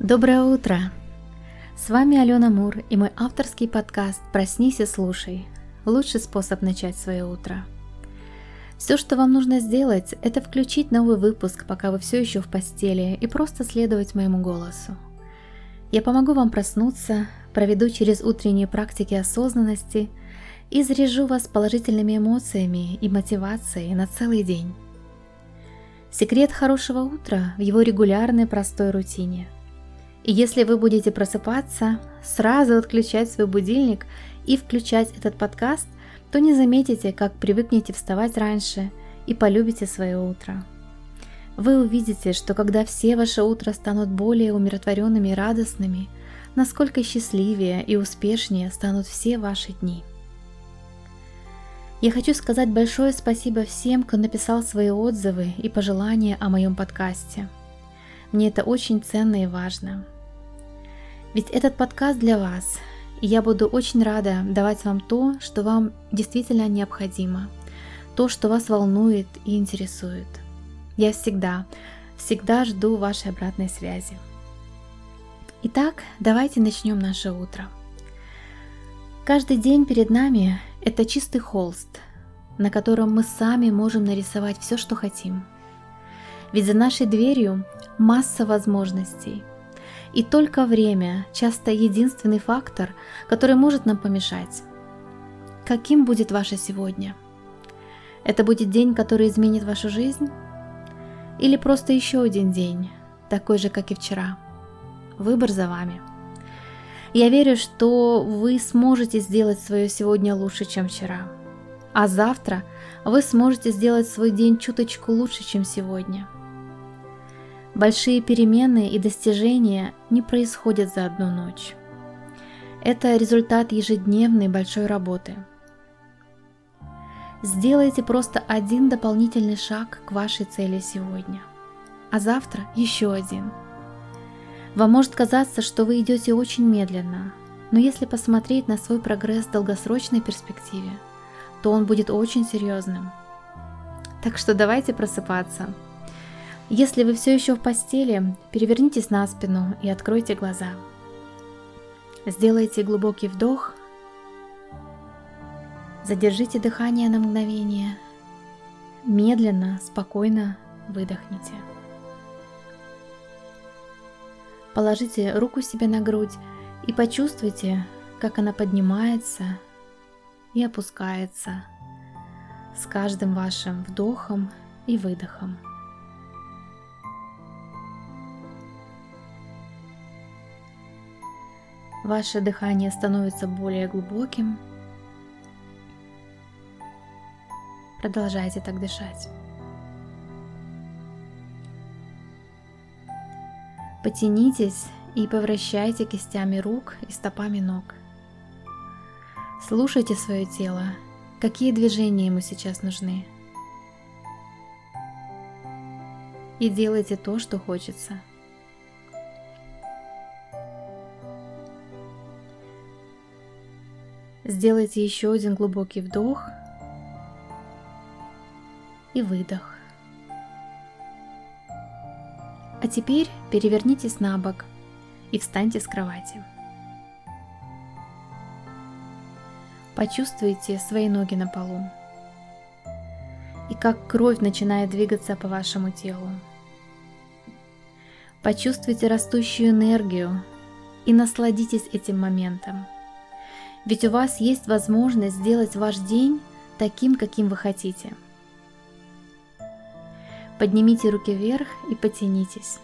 Доброе утро! С вами Алена Мур и мой авторский подкаст «Проснись и слушай» – лучший способ начать свое утро. Все, что вам нужно сделать, это включить новый выпуск, пока вы все еще в постели, и просто следовать моему голосу. Я помогу вам проснуться, проведу через утренние практики осознанности и заряжу вас положительными эмоциями и мотивацией на целый день. Секрет хорошего утра в его регулярной простой рутине – и если вы будете просыпаться, сразу отключать свой будильник и включать этот подкаст, то не заметите, как привыкнете вставать раньше и полюбите свое утро. Вы увидите, что когда все ваши утра станут более умиротворенными и радостными, насколько счастливее и успешнее станут все ваши дни. Я хочу сказать большое спасибо всем, кто написал свои отзывы и пожелания о моем подкасте. Мне это очень ценно и важно. Ведь этот подкаст для вас, и я буду очень рада давать вам то, что вам действительно необходимо, то, что вас волнует и интересует. Я всегда, всегда жду вашей обратной связи. Итак, давайте начнем наше утро. Каждый день перед нами – это чистый холст, на котором мы сами можем нарисовать все, что хотим. Ведь за нашей дверью масса возможностей – и только время часто единственный фактор, который может нам помешать. Каким будет ваше сегодня? Это будет день, который изменит вашу жизнь? Или просто еще один день, такой же, как и вчера? Выбор за вами. Я верю, что вы сможете сделать свое сегодня лучше, чем вчера. А завтра вы сможете сделать свой день чуточку лучше, чем сегодня – Большие перемены и достижения не происходят за одну ночь. Это результат ежедневной большой работы. Сделайте просто один дополнительный шаг к вашей цели сегодня, а завтра еще один. Вам может казаться, что вы идете очень медленно, но если посмотреть на свой прогресс в долгосрочной перспективе, то он будет очень серьезным. Так что давайте просыпаться – если вы все еще в постели, перевернитесь на спину и откройте глаза. Сделайте глубокий вдох. Задержите дыхание на мгновение. Медленно, спокойно выдохните. Положите руку себе на грудь и почувствуйте, как она поднимается и опускается с каждым вашим вдохом и выдохом. Ваше дыхание становится более глубоким. Продолжайте так дышать. Потянитесь и повращайте кистями рук и стопами ног. Слушайте свое тело, какие движения ему сейчас нужны. И делайте то, что хочется – Сделайте еще один глубокий вдох и выдох. А теперь перевернитесь на бок и встаньте с кровати. Почувствуйте свои ноги на полу и как кровь начинает двигаться по вашему телу. Почувствуйте растущую энергию и насладитесь этим моментом – ведь у вас есть возможность сделать ваш день таким, каким вы хотите. Поднимите руки вверх и потянитесь.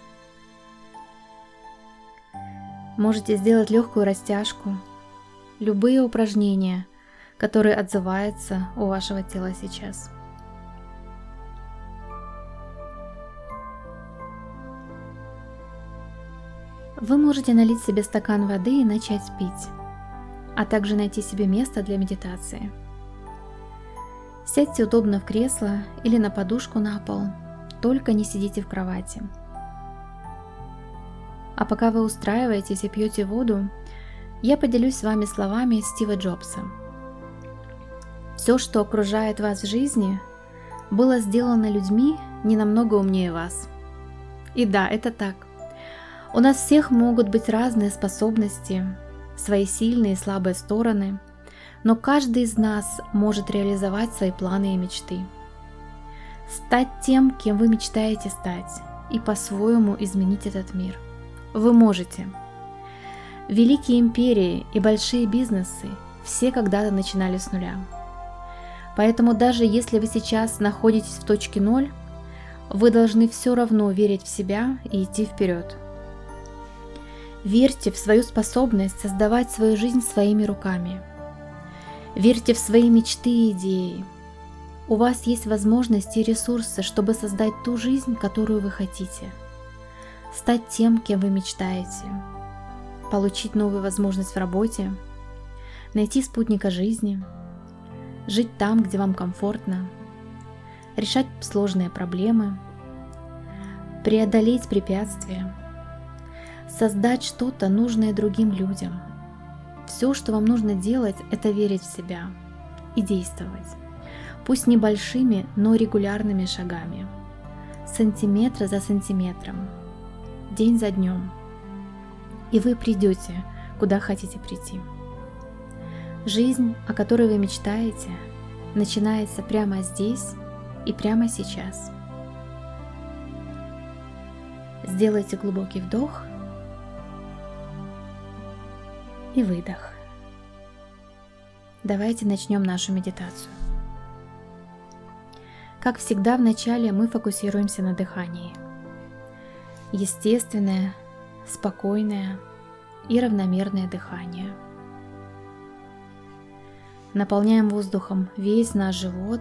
Можете сделать легкую растяжку, любые упражнения, которые отзываются у вашего тела сейчас. Вы можете налить себе стакан воды и начать пить а также найти себе место для медитации. Сядьте удобно в кресло или на подушку на пол, только не сидите в кровати. А пока вы устраиваетесь и пьете воду, я поделюсь с вами словами Стива Джобса. Все, что окружает вас в жизни, было сделано людьми не намного умнее вас. И да, это так. У нас всех могут быть разные способности, свои сильные и слабые стороны, но каждый из нас может реализовать свои планы и мечты. Стать тем, кем вы мечтаете стать, и по-своему изменить этот мир. Вы можете. Великие империи и большие бизнесы все когда-то начинали с нуля. Поэтому даже если вы сейчас находитесь в точке ноль, вы должны все равно верить в себя и идти вперед. Верьте в свою способность создавать свою жизнь своими руками. Верьте в свои мечты и идеи. У вас есть возможности и ресурсы, чтобы создать ту жизнь, которую вы хотите. Стать тем, кем вы мечтаете. Получить новую возможность в работе. Найти спутника жизни. Жить там, где вам комфортно. Решать сложные проблемы. Преодолеть препятствия создать что-то нужное другим людям. Все, что вам нужно делать, это верить в себя и действовать. Пусть небольшими, но регулярными шагами. Сантиметра за сантиметром. День за днем. И вы придете, куда хотите прийти. Жизнь, о которой вы мечтаете, начинается прямо здесь и прямо сейчас. Сделайте глубокий вдох – и выдох. Давайте начнем нашу медитацию. Как всегда в начале мы фокусируемся на дыхании. Естественное, спокойное и равномерное дыхание. Наполняем воздухом весь наш живот.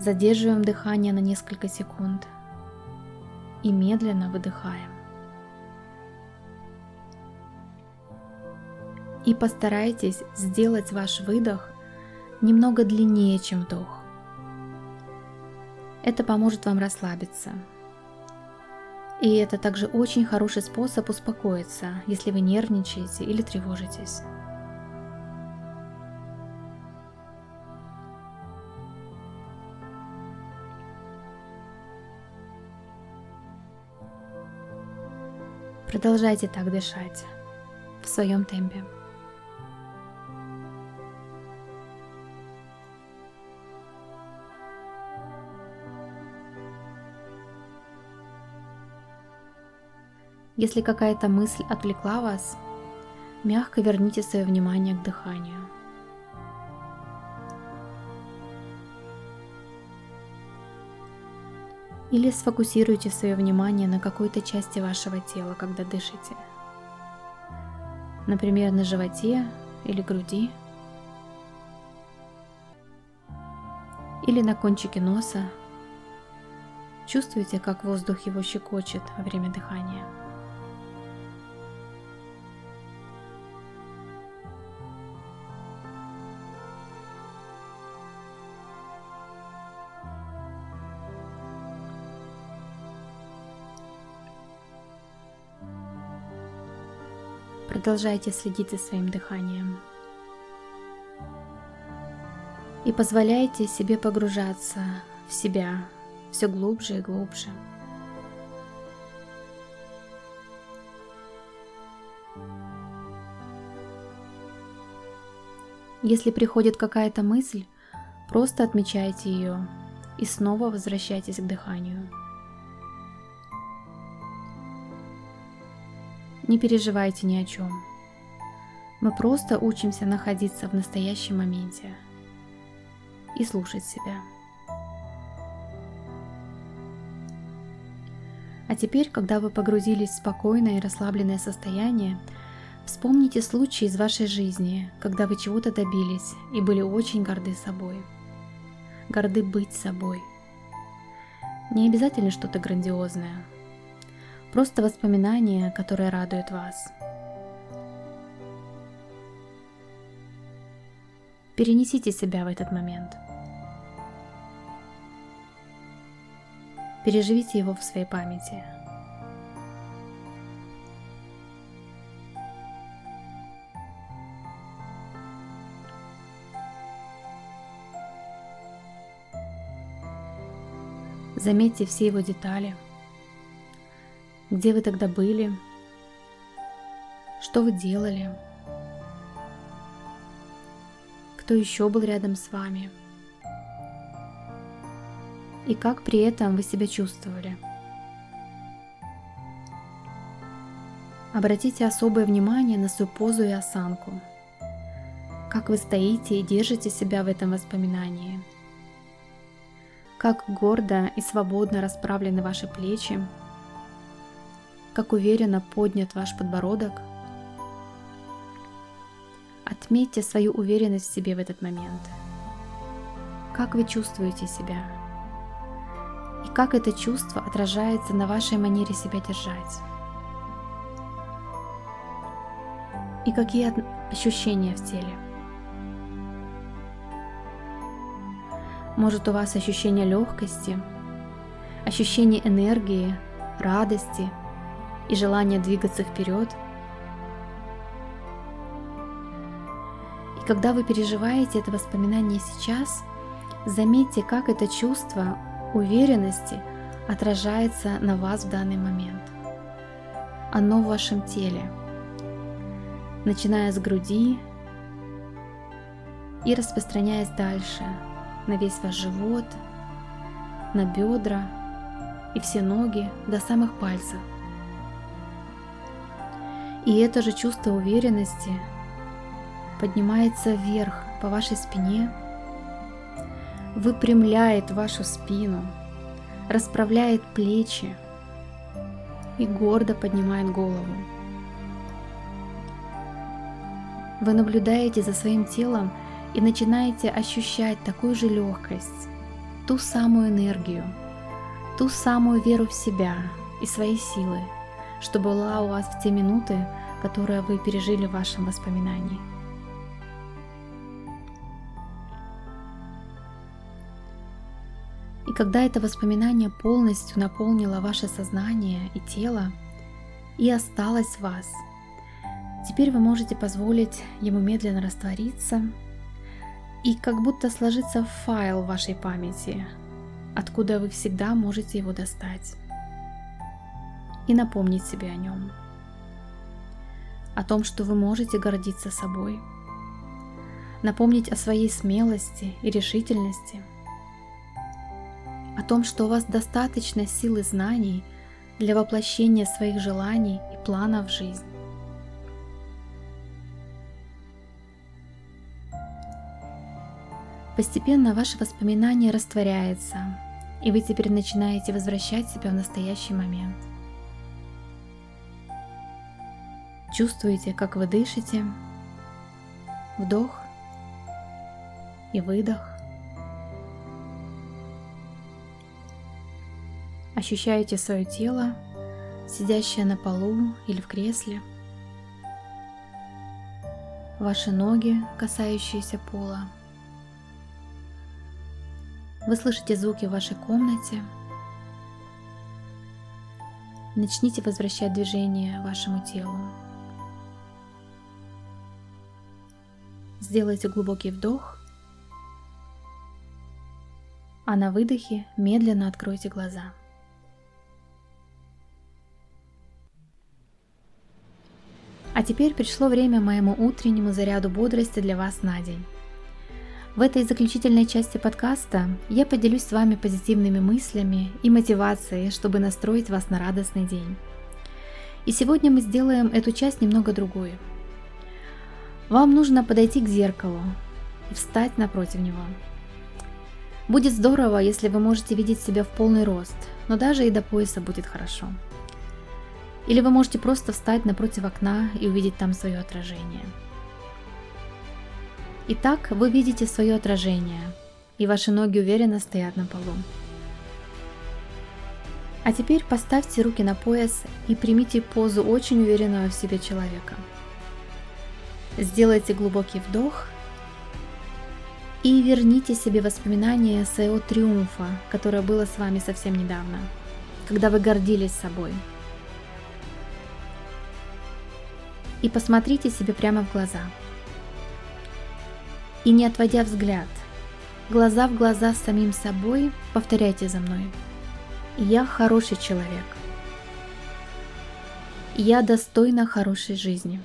Задерживаем дыхание на несколько секунд и медленно выдыхаем. И постарайтесь сделать ваш выдох немного длиннее, чем вдох. Это поможет вам расслабиться. И это также очень хороший способ успокоиться, если вы нервничаете или тревожитесь. Продолжайте так дышать в своем темпе. Если какая-то мысль отвлекла вас, мягко верните свое внимание к дыханию. Или сфокусируйте свое внимание на какой-то части вашего тела, когда дышите. Например, на животе или груди. Или на кончике носа. Чувствуете, как воздух его щекочет во время дыхания. Продолжайте следить за своим дыханием. И позволяйте себе погружаться в себя все глубже и глубже. Если приходит какая-то мысль, просто отмечайте ее и снова возвращайтесь к дыханию. Не переживайте ни о чем. Мы просто учимся находиться в настоящем моменте и слушать себя. А теперь, когда вы погрузились в спокойное и расслабленное состояние, вспомните случаи из вашей жизни, когда вы чего-то добились и были очень горды собой. Горды быть собой. Не обязательно что-то грандиозное – Просто воспоминания, которые радуют вас. Перенесите себя в этот момент. Переживите его в своей памяти. Заметьте все его детали – Где вы тогда были? Что вы делали? Кто еще был рядом с вами? И как при этом вы себя чувствовали? Обратите особое внимание на свою позу и осанку. Как вы стоите и держите себя в этом воспоминании. Как гордо и свободно расправлены ваши плечи. Как уверенно поднят ваш подбородок. Отметьте свою уверенность в себе в этот момент. Как вы чувствуете себя? И как это чувство отражается на вашей манере себя держать? и какие ощущения в теле. Может у вас ощущение легкости, ощущение энергии, радости и желание двигаться вперед. И когда вы переживаете это воспоминание сейчас, заметьте, как это чувство уверенности отражается на вас в данный момент. Оно в вашем теле – начиная с груди и распространяясь дальше на весь ваш живот, на бедра и все ноги до самых пальцев. И это же чувство уверенности поднимается вверх по вашей спине, выпрямляет вашу спину, расправляет плечи и гордо поднимает голову. Вы наблюдаете за своим телом и начинаете ощущать такую же легкость, ту самую энергию, ту самую веру в себя и свои силы, что была у вас в те минуты, которые вы пережили в вашем воспоминании. И когда это воспоминание полностью наполнило ваше сознание и тело и осталось в вас – Теперь вы можете позволить ему медленно раствориться и как будто сложиться в файл вашей памяти, откуда вы всегда можете его достать. И напомнить себе о нем. О том, что вы можете гордиться собой. Напомнить о своей смелости и решительности. О том, что у вас достаточно сил и знаний для воплощения своих желаний и планов в жизнь. Постепенно ваше воспоминание растворяется, и вы теперь начинаете возвращать себя в настоящий момент. Чувствуете, как вы дышите, вдох и выдох. Ощущаете свое тело, сидящее на полу или в кресле, ваши ноги, касающиеся пола, вы слышите звуки в вашей комнате. Начните возвращать движение вашему телу. Сделайте глубокий вдох, а на выдохе медленно откройте глаза. А теперь пришло время моему утреннему заряду бодрости для вас на день. В этой заключительной части подкаста я поделюсь с вами позитивными мыслями и мотивацией, чтобы настроить вас на радостный день. И сегодня мы сделаем эту часть немного другой. Вам нужно подойти к зеркалу и встать напротив него. Будет здорово, если вы можете видеть себя в полный рост, но даже и до пояса будет хорошо. Или вы можете просто встать напротив окна и увидеть там свое отражение – Итак, вы видите свое отражение, и ваши ноги уверенно стоят на полу. А теперь поставьте руки на пояс и примите позу очень уверенного в себе человека. Сделайте глубокий вдох и верните себе воспоминания своего триумфа, которое было с вами совсем недавно, когда вы гордились собой. И посмотрите себе прямо в глаза – и не отводя взгляд, глаза в глаза с самим собой, повторяйте за мной. Я хороший человек. Я достойна хорошей жизни.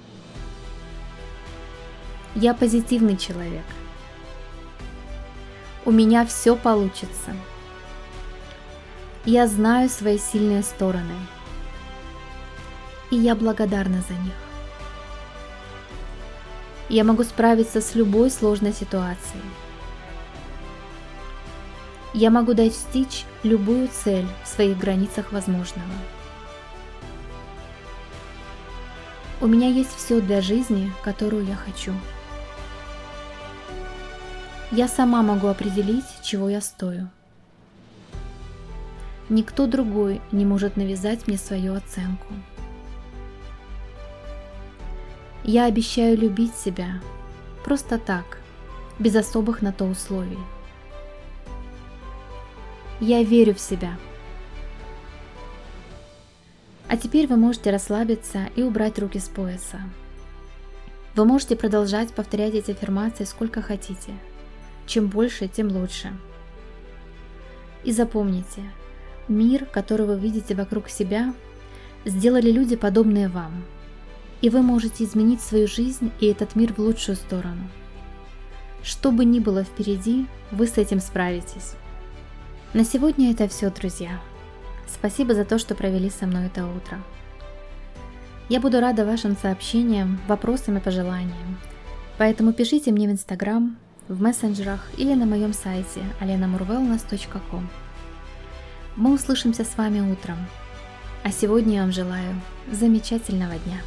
Я позитивный человек. У меня все получится. Я знаю свои сильные стороны. И я благодарна за них. Я могу справиться с любой сложной ситуацией. Я могу достичь любую цель в своих границах возможного. У меня есть все для жизни, которую я хочу. Я сама могу определить, чего я стою. Никто другой не может навязать мне свою оценку. Я обещаю любить себя просто так, без особых на то условий. Я верю в себя. А теперь вы можете расслабиться и убрать руки с пояса. Вы можете продолжать повторять эти аффирмации сколько хотите – чем больше, тем лучше. И запомните, мир, который вы видите вокруг себя, сделали люди, подобные вам. И вы можете изменить свою жизнь и этот мир в лучшую сторону. Что бы ни было впереди, вы с этим справитесь. На сегодня это все, друзья. Спасибо за то, что провели со мной это утро. Я буду рада вашим сообщениям, вопросам и пожеланиям. Поэтому пишите мне в Инстаграм, в мессенджерах или на моем сайте alenamurwellness.com. Мы услышимся с вами утром. А сегодня я вам желаю замечательного дня.